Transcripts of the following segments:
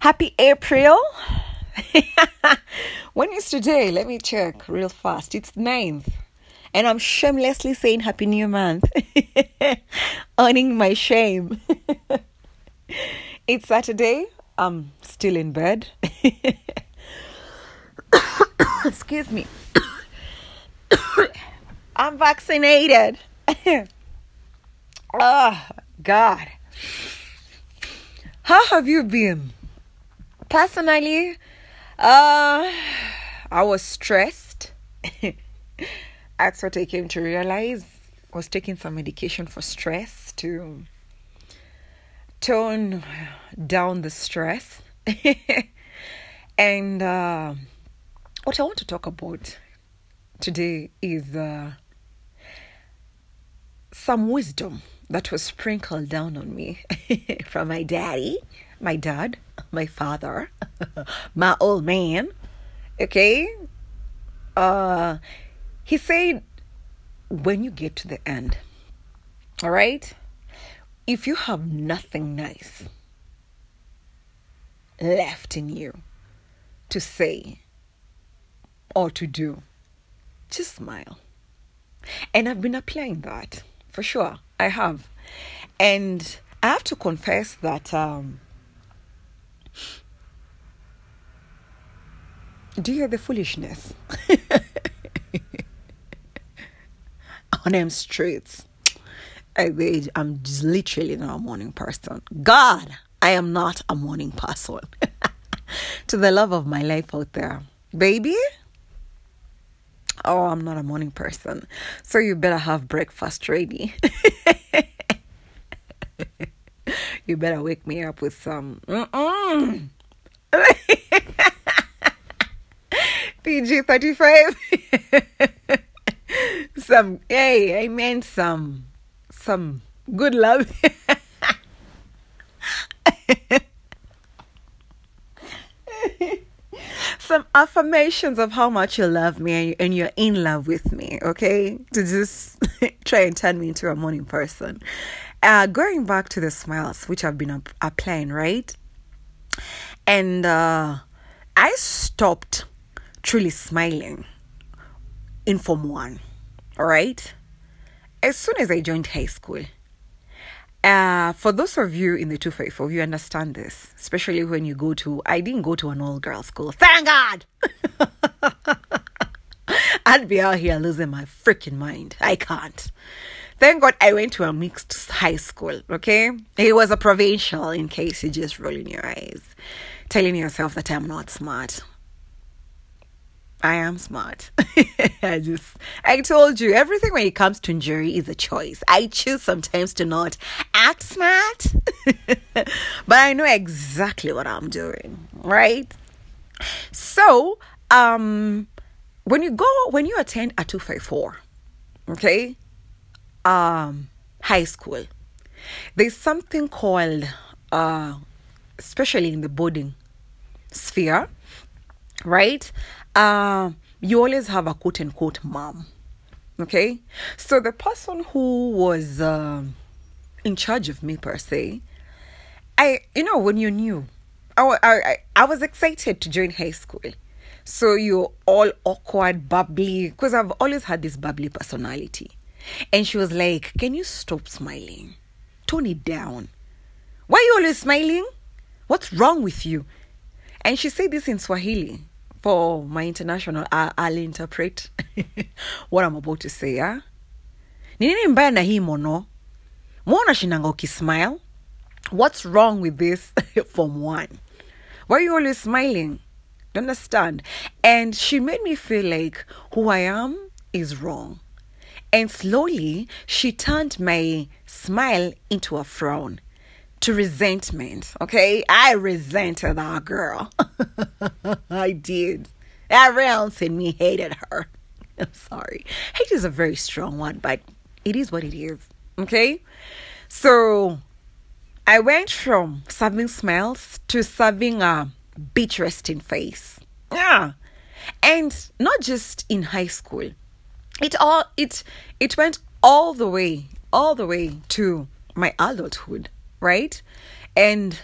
Happy April. when is today? Let me check real fast. It's 9th. And I'm shamelessly saying Happy New Month. Owning my shame. it's Saturday. I'm still in bed. Excuse me. I'm vaccinated. oh, God. How have you been? Personally, uh, I was stressed. That's what I came to realize. I was taking some medication for stress to tone down the stress. and uh, what I want to talk about today is uh, some wisdom that was sprinkled down on me from my daddy, my dad, my father, my old man. Okay? Uh he said when you get to the end, all right? If you have nothing nice left in you to say or to do, just smile. And I've been applying that for sure. I have. And I have to confess that um, do you hear the foolishness? On them streets. I, I'm literally not a morning person. God, I am not a morning person. to the love of my life out there. Baby, oh, I'm not a morning person. So you better have breakfast ready. you better wake me up with some. PG 35. some, hey, I meant some, some good love. some affirmations of how much you love me and you're in love with me, okay? To just try and turn me into a morning person. Uh, going back to the smiles, which I've been applying, right? And uh, I stopped truly smiling in Form 1, all right? As soon as I joined high school, uh, for those of you in the 254, you understand this, especially when you go to, I didn't go to an all girls school. Thank God! I'd be out here losing my freaking mind. I can't. Thank God I went to a mixed high school, okay? It was a provincial, in case you're just rolling your eyes, telling yourself that I'm not smart. I am smart. I just, I told you, everything when it comes to injury is a choice. I choose sometimes to not act smart, but I know exactly what I'm doing, right? So, um, when you go, when you attend a 254, okay, um, high school, there's something called, uh, especially in the boarding sphere, right? Uh, you always have a quote unquote mom. Okay? So the person who was uh, in charge of me, per se, I, you know, when you're new, I, I, I was excited to join high school. So you're all awkward, bubbly, because I've always had this bubbly personality. And she was like, Can you stop smiling? Tone it down. Why are you always smiling? What's wrong with you? And she said this in Swahili for my international I'll interpret what I'm about to say yeah? ni nini mbaya na hii mono? Mwona shinanga ukismile what's wrong with this form one? Why are you always smiling? Do understand? And she made me feel like who i am is wrong. And slowly she turned my smile into a frown to resentment. Okay, I resented that girl. I did. Every ounce in me hated her. I'm sorry. Hate is a very strong one, but it is what it is. Okay, so I went from serving smiles to serving a bitch resting face. Yeah, and not just in high school. It all it it went all the way, all the way to my adulthood right? And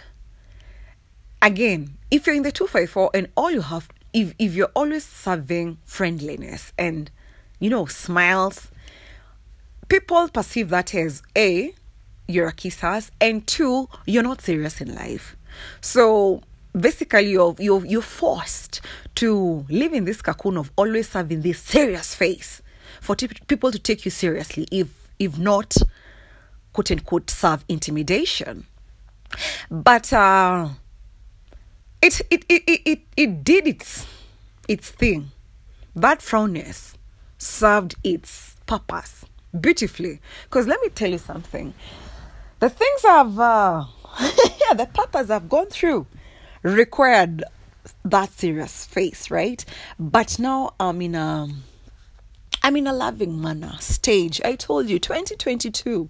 again, if you're in the 254 and all you have, if, if you're always serving friendliness and, you know, smiles, people perceive that as A, you're a kisser, and two, you're not serious in life. So basically, you're, you're, you're forced to live in this cocoon of always having this serious face for t- people to take you seriously, if, if not, quote unquote, serve intimidation. But, uh, it it it it, it, did its its thing. That frownness served its purpose beautifully. Because let me tell you something. The things I've uh, yeah, the purpose I've gone through required that serious face, right? But now I'm in a I'm in a loving manner stage. I told you 2022.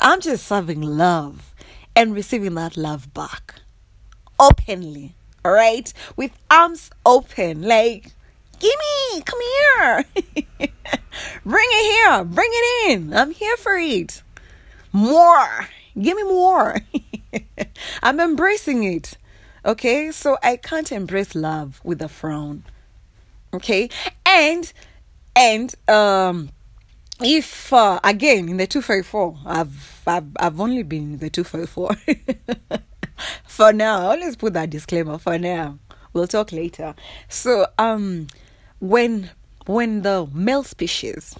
I'm just serving love and receiving that love back openly, all right? With arms open, like, gimme, come here. bring it here, bring it in. I'm here for it. More, give me more. I'm embracing it. Okay, so I can't embrace love with a frown. Okay, and and um if uh, again in the 254 I've, I've I've only been in the 254 for now. I always put that disclaimer for now. We'll talk later. So, um, when when the male species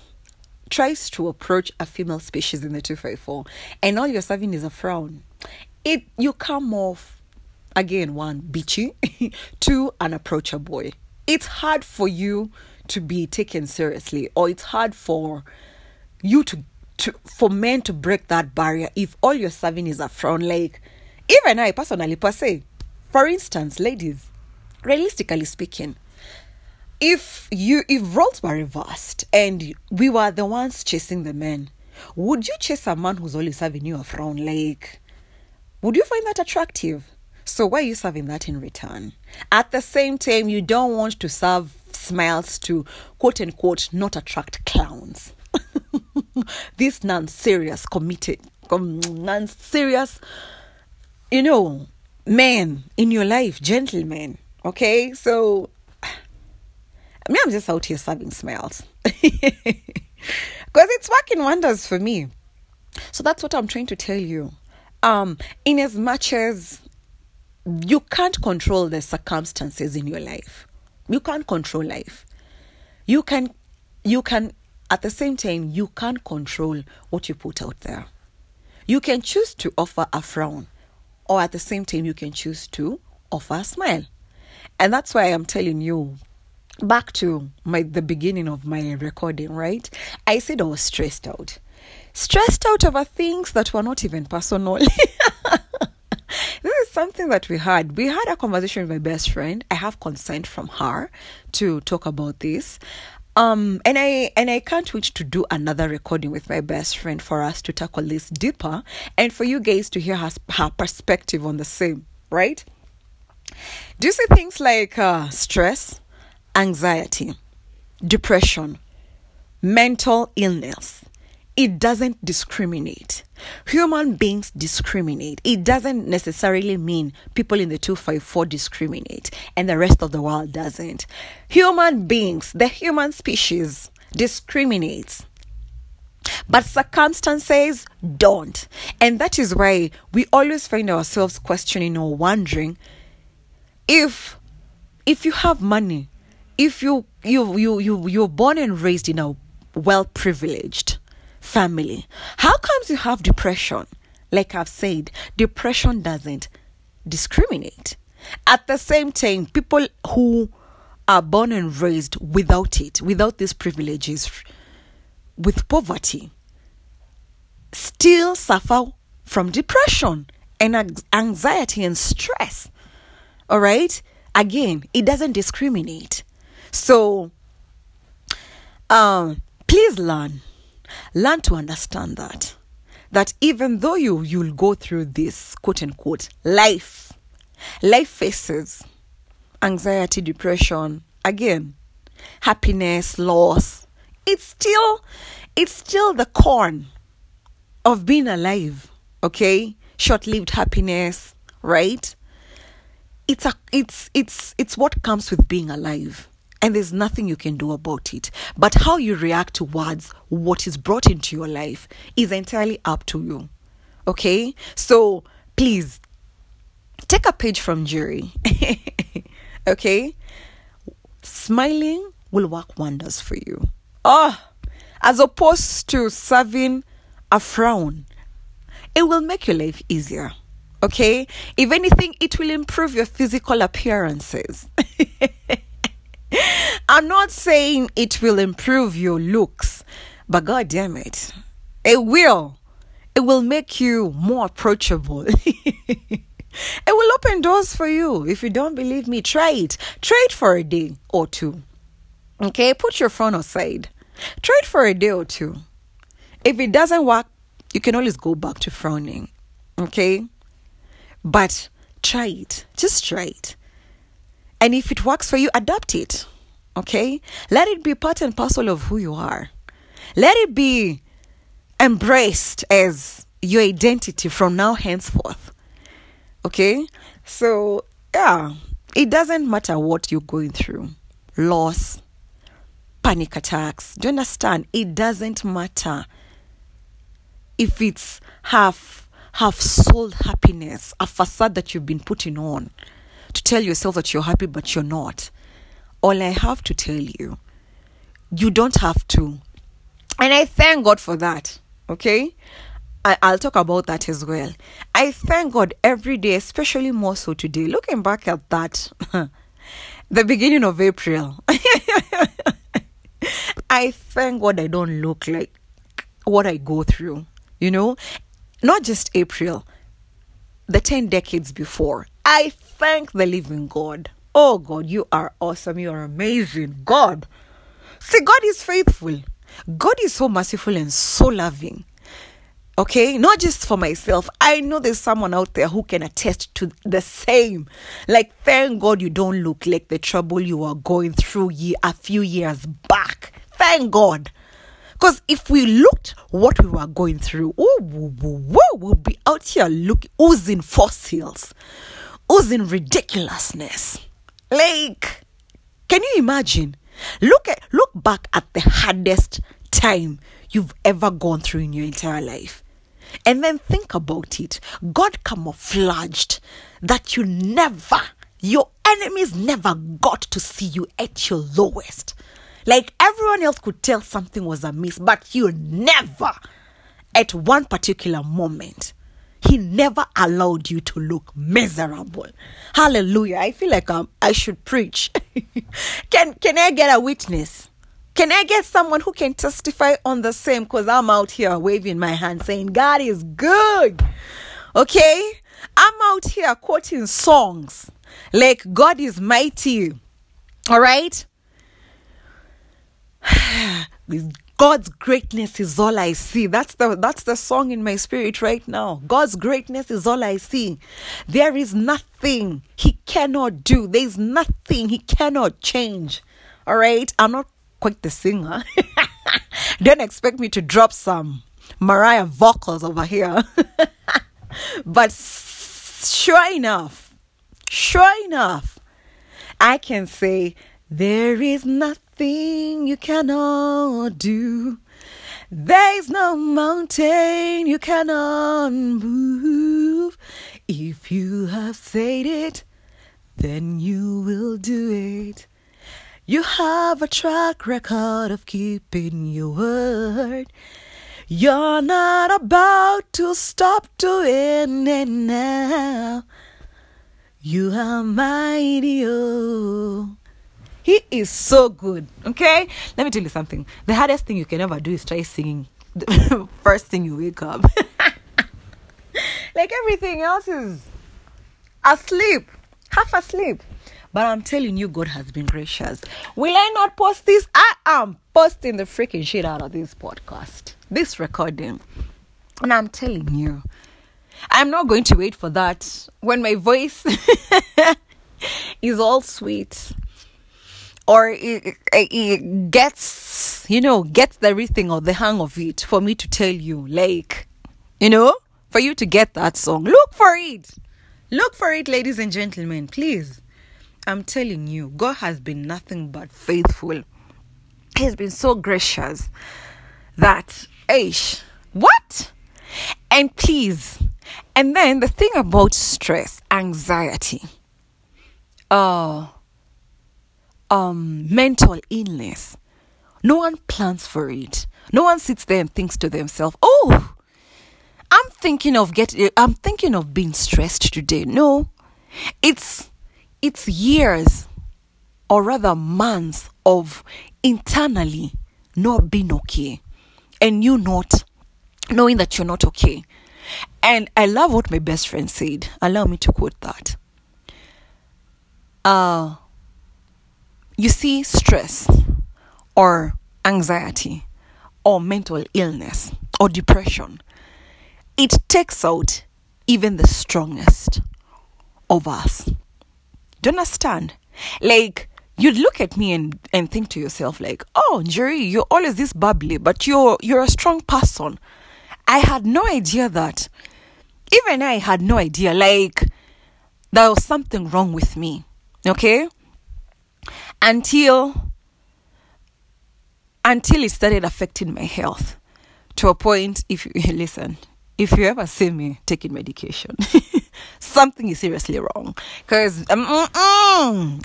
tries to approach a female species in the 254 and all you're serving is a frown, it you come off again one bitchy, two unapproachable. It's hard for you to be taken seriously, or it's hard for you to to for men to break that barrier if all you're serving is a frown like even I personally per se, for instance, ladies, realistically speaking, if you if roles were reversed and we were the ones chasing the men, would you chase a man who's only serving you a frown? Like, would you find that attractive? So why are you serving that in return? At the same time, you don't want to serve smiles to quote unquote not attract clowns. this non-serious committed, non-serious you know, man in your life, gentlemen. Okay, so I mean, I'm just out here serving smells because it's working wonders for me. So that's what I'm trying to tell you. Um, in as much as you can't control the circumstances in your life, you can't control life. You can, you can, at the same time, you can't control what you put out there. You can choose to offer a frown or at the same time, you can choose to offer a smile. And that's why I'm telling you back to my the beginning of my recording, right? I said I was stressed out. Stressed out over things that were not even personal. this is something that we had. We had a conversation with my best friend. I have consent from her to talk about this. Um, and I and I can't wait to do another recording with my best friend for us to tackle this deeper and for you guys to hear her, her perspective on the same, right? Do you see things like uh, stress, anxiety, depression, mental illness, it doesn't discriminate. Human beings discriminate. It doesn't necessarily mean people in the 254 discriminate and the rest of the world doesn't. Human beings, the human species, discriminates. But circumstances don't. And that is why we always find ourselves questioning or wondering if if you have money, if you you you you you're born and raised in a well privileged family. How comes you have depression? Like I've said, depression doesn't discriminate. At the same time, people who are born and raised without it, without these privileges, with poverty, still suffer from depression and anxiety and stress. All right? Again, it doesn't discriminate. So, um, please learn learn to understand that that even though you you'll go through this quote unquote life life faces anxiety depression again happiness loss it's still it's still the corn of being alive okay? Short-lived happiness right? It's a it's it's it's what comes with being alive and there's nothing you can do about it. But how you react towards what is brought into your life is entirely up to you. Okay? So please take a page from Jerry okay? Smiling will work wonders for you. Oh as opposed to serving a frown it will make your life easier. Okay? If anything, it will improve your physical appearances. I'm not saying it will improve your looks, but god damn it, it will. It will make you more approachable. it will open doors for you. If you don't believe me, try it. Try it for a day or two. Okay? Put your phone aside. Try it for a day or two. If it doesn't work, you can always go back to frowning. Okay? But try it. Just try it. And if it works for you, adopt it. Okay? Let it be part and parcel of who you are. Let it be embraced as your identity from now henceforth. Okay? So, yeah, it doesn't matter what you're going through loss, panic attacks. Do you understand? It doesn't matter if it's half have sold happiness, a facade that you've been putting on to tell yourself that you're happy, but you're not. All I have to tell you, you don't have to. And I thank God for that. Okay? I, I'll talk about that as well. I thank God every day, especially more so today. Looking back at that, the beginning of April, I thank God I don't look like what I go through, you know, not just April, the 10 decades before. I thank the living God. Oh God, you are awesome. You are amazing. God. See, God is faithful. God is so merciful and so loving. Okay, not just for myself. I know there's someone out there who can attest to the same. Like, thank God you don't look like the trouble you were going through ye- a few years back. Thank God. Because if we looked what we were going through, oh, we'll be out here looking, oozing fossils, oozing ridiculousness. Like, can you imagine? Look at look back at the hardest time you've ever gone through in your entire life. And then think about it. God camouflaged that you never, your enemies never got to see you at your lowest. Like everyone else could tell something was amiss, but you never, at one particular moment, he never allowed you to look miserable. Hallelujah. I feel like um, I should preach. can, can I get a witness? Can I get someone who can testify on the same? Because I'm out here waving my hand saying, God is good. Okay? I'm out here quoting songs like God is mighty. All right? God's greatness is all I see. That's the that's the song in my spirit right now. God's greatness is all I see. There is nothing he cannot do. There is nothing he cannot change. All right? I'm not quite the singer. Don't expect me to drop some Mariah vocals over here. but sure enough, sure enough, I can say there is nothing nothing you cannot do. There's no mountain you cannot move. If you have said it, then you will do it. You have a track record of keeping your word. You're not about to stop doing it now. You are mighty, oh. He is so good. Okay? Let me tell you something. The hardest thing you can ever do is try singing the first thing you wake up. like everything else is asleep, half asleep. But I'm telling you, God has been gracious. Will I not post this? I am posting the freaking shit out of this podcast, this recording. And I'm telling you, I'm not going to wait for that when my voice is all sweet or it, it gets you know gets the rhythm or the hang of it for me to tell you like you know for you to get that song look for it Look for it, ladies and gentlemen, please. I'm telling you, God has been nothing but faithful. He's been so gracious that, ish, what? And please, and then the thing about stress, anxiety, uh, um, mental illness, no one plans for it. No one sits there and thinks to themselves, "Oh, I'm thinking of getting. I'm thinking of being stressed today." No, it's it's years, or rather months of internally not being okay, and you not knowing that you're not okay. And I love what my best friend said. Allow me to quote that. Uh, you see, stress or anxiety or mental illness or depression, it takes out even the strongest of us. Do you understand? Like, you'd look at me and, and think to yourself, like, oh, Jerry, you're always this bubbly, but you're you're a strong person. I had no idea that. Even I had no idea, like, there was something wrong with me. Okay? Until until it started affecting my health to a point if you listen if you ever see me taking medication something is seriously wrong. Because um,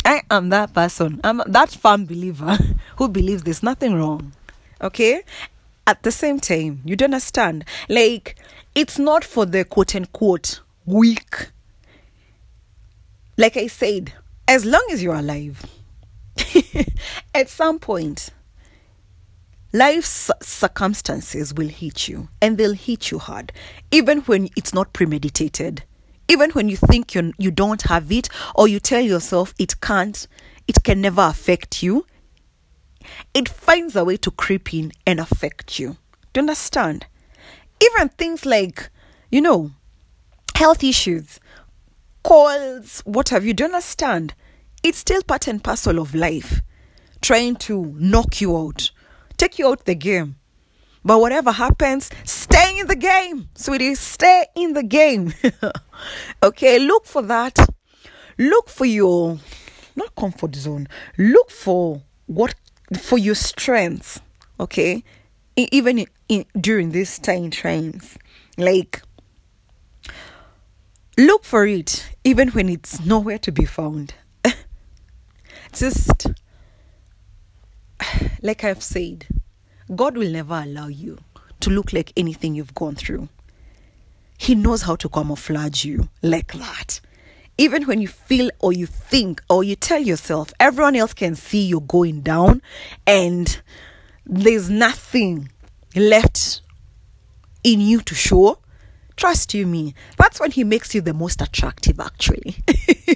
i am that person. I'm that firm believer who believes there's nothing wrong okay? At the same time you don't understand. Like it's not for the quote unquote weak. Like i said as long as you're alive at some point life's circumstances will hit you and they'll hit you hard. Even when it's not premeditated. Even when you think you you don't have it or you tell yourself it can't it can never affect you it finds a way to creep in and affect you. Do you understand? Even things like you know health issues colds what have you do you understand it's still part and parcel of life trying to knock you out take you out the game. But whatever happens, stay in the game, sweetie. Stay in the game. okay, look for that. Look for your not comfort zone. Look for what for your strengths. Okay, even in, in, during these time times, like look for it even when it's nowhere to be found. Just like I've said, God will never allow you to look like anything you've gone through. He knows how to camouflage you like that. Even when you feel or you think or you tell yourself everyone else can see you're going down and there's nothing left in you to show, trust you me, that's when he makes you the most attractive actually.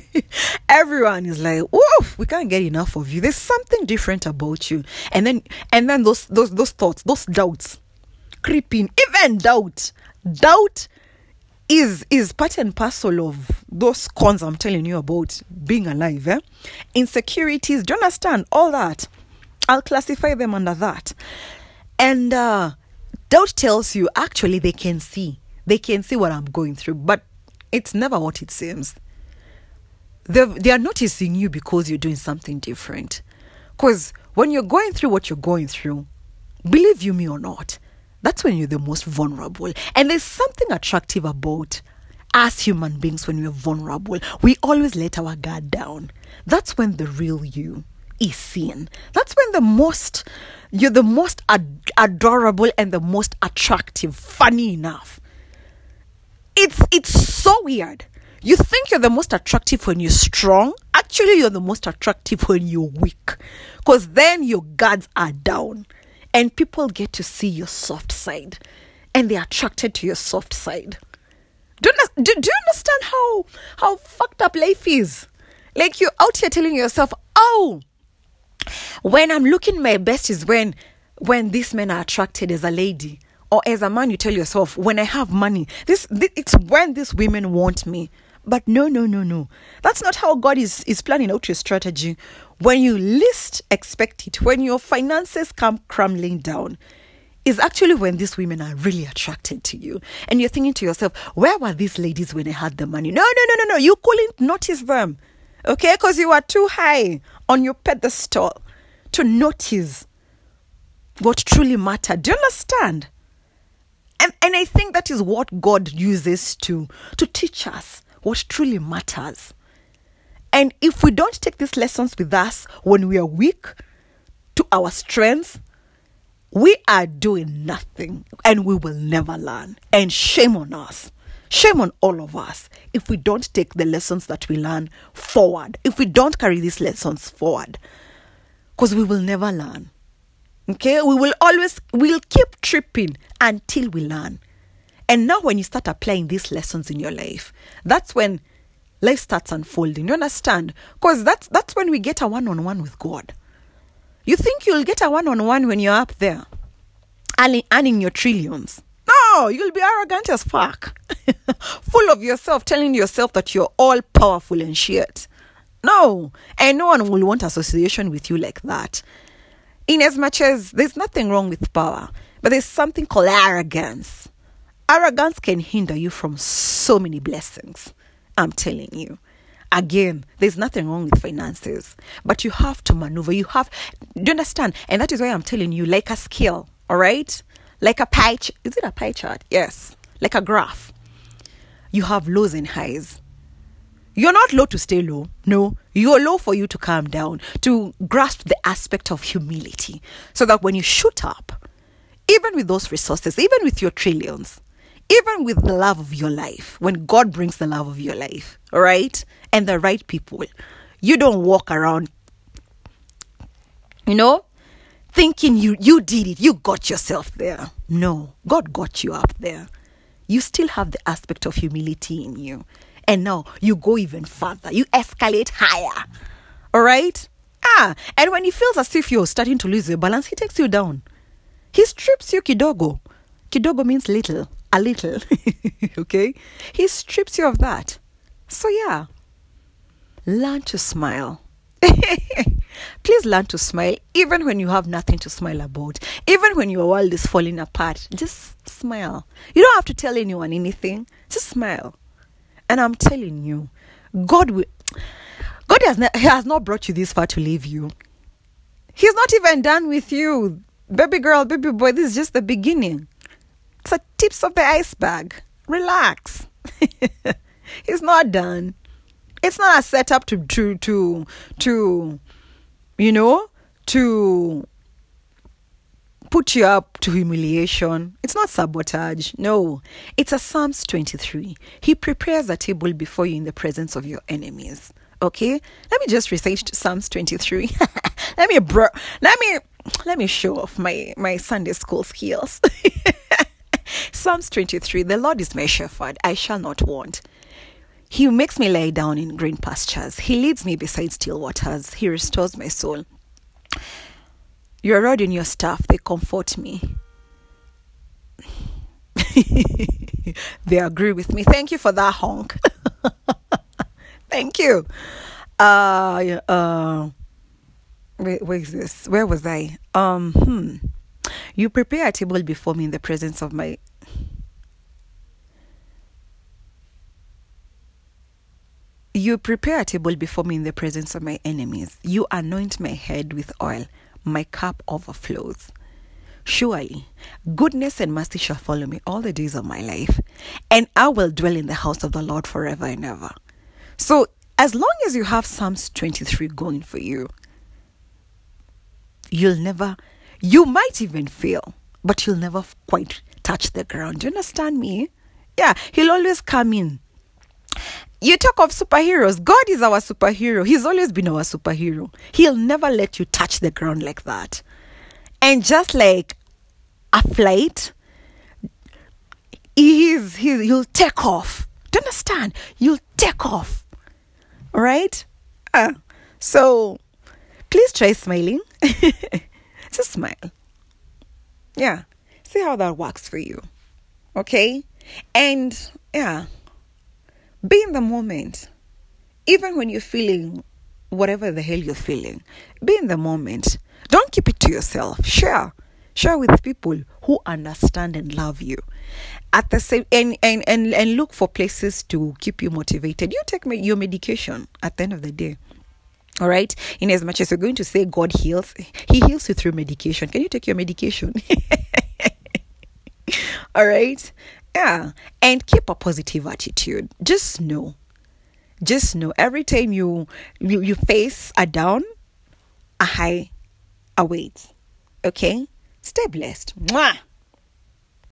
everyone is like, "Woof, we can't get enough of you. There's something different about you." And then and then those those those thoughts, those doubts creeping, even doubt. Doubt is is part and parcel of those cons I'm telling you about being alive. Eh? Insecurities, do you understand? All that. I'll classify them under that. And uh, doubt tells you actually they can see. They can see what I'm going through, but it's never what it seems they they are noticing you because you're doing something different. Because when you're going through what you're going through, believe you me or not, that's when you're the most vulnerable. And there's something attractive about us human beings when we're vulnerable. We always let our guard down. That's when the real you is seen. That's when the most you're the most ad- adorable and the most attractive. Funny enough, it's it's so weird you think you're the most attractive when you're strong. Actually, you're the most attractive when you're weak. Because then your guards are down and people get to see your soft side and they're attracted to your soft side. Do do, do you understand how, how fucked up life is? Like you're out here telling yourself, oh, when I'm looking my best is when when these men are attracted as a lady or as a man you tell yourself when i have money this, this it's when these women want me but no, no, no, no. That's not how God is, is planning out your strategy. When you least expect it, when your finances come crumbling down, is actually when these women are really attracted to you. And you're thinking to yourself, where were these ladies when I had the money? No, no, no, no, no. You couldn't notice them. Okay? Because you are too high on your pedestal to notice what truly mattered. Do you understand? And, and I think that is what God uses to, to teach us what truly matters. And if we don't take these lessons with us when we are weak to our strengths, we are doing nothing and we will never learn. And shame on us. Shame on all of us if we don't take the lessons that we learn forward, if we don't carry these lessons forward, because we will never learn. Okay, we will always, we'll keep tripping until we learn. And now, when you start applying these lessons in your life, that's when life starts unfolding. You understand? Because that's that's when we get a one on one with God. You think you'll get a one on one when you're up there, earning, your trillions. No, you'll be arrogant as fuck, full of yourself, telling yourself that you're all powerful and shit. No, and no one will want association with you like that. In as much as there's nothing wrong with power, but there's something called arrogance. Arrogance can hinder you from so many blessings. I'm telling you. Again, there's nothing wrong with finances, but you have to maneuver. You have, do you understand? And that is why I'm telling you, like a skill, all right? Like a pie, ch- is it a pie chart? Yes. Like a graph. You have lows and highs. You're not low to stay low. No, you're low for you to calm down, to grasp the aspect of humility, so that when you shoot up, even with those resources, even with your trillions, even with the love of your life, when God brings the love of your life, right, and the right people, you don't walk around, you know, thinking you you did it, you got yourself there. No, God got you up there. You still have the aspect of humility in you, and now you go even further. You escalate higher, all right. Ah, and when he feels as if you're starting to lose your balance, he takes you down. He strips you kidogo. Kidogo means little a little. okay? He strips you of that. So, yeah, learn to smile. Please learn to smile even when you have nothing to smile about. Even when your world is falling apart, just smile. You don't have to tell anyone anything, just smile. And I'm telling you, God will. God has, ne- has not brought you this far to leave you. He's not even done with you. Baby girl, baby boy, this is just the beginning. It's the tips of the iceberg. Relax. it's not done. It's not a setup to to to to you know to put you up to humiliation. It's not sabotage. No. It's a Psalms 23. He prepares a table before you in the presence of your enemies. Okay? Let me just recite Psalms 23. let me bro let me let me show off my my Sunday school skills. Psalms 23 The Lord is my shepherd, I shall not want. He makes me lie down in green pastures. He leads me beside still waters. He restores my soul. Your rod and your staff, they comfort me. they agree with me. Thank you for that honk. Thank you. Uh, uh, where, where is this? Where was I? Um, hmm. You prepare a table before me in the presence of my You prepare a table before me in the presence of my enemies. You anoint my head with oil. My cup overflows. Surely, goodness and mercy shall follow me all the days of my life, and I will dwell in the house of the Lord forever and ever. So, as long as you have Psalms 23 going for you, you'll never, you might even fail, but you'll never quite touch the ground. Do you understand me? Yeah, he'll always come in you talk of superheroes. God is our superhero. He's always been our superhero. He'll never let you touch the ground like that. And just like a flight, he's, he's you'll take off. Do you understand? You'll take off. All right? Uh, so please try smiling. just smile. Yeah. See how that works for you. Okay? And yeah be in the moment. Even when you're feeling whatever the hell you're feeling, be in the moment. Don't keep it to yourself. Share. share with people who understand and love you at the same and and and, and look for places to keep you motivated you take your medication at the end of the day all right in as much as you're going to say god heals he heals you through medication can you take your medication all right yeah. And keep a positive attitude. Just know. Just know every time you you, you face a down a high awaits okay? Stay blessed. Mwah!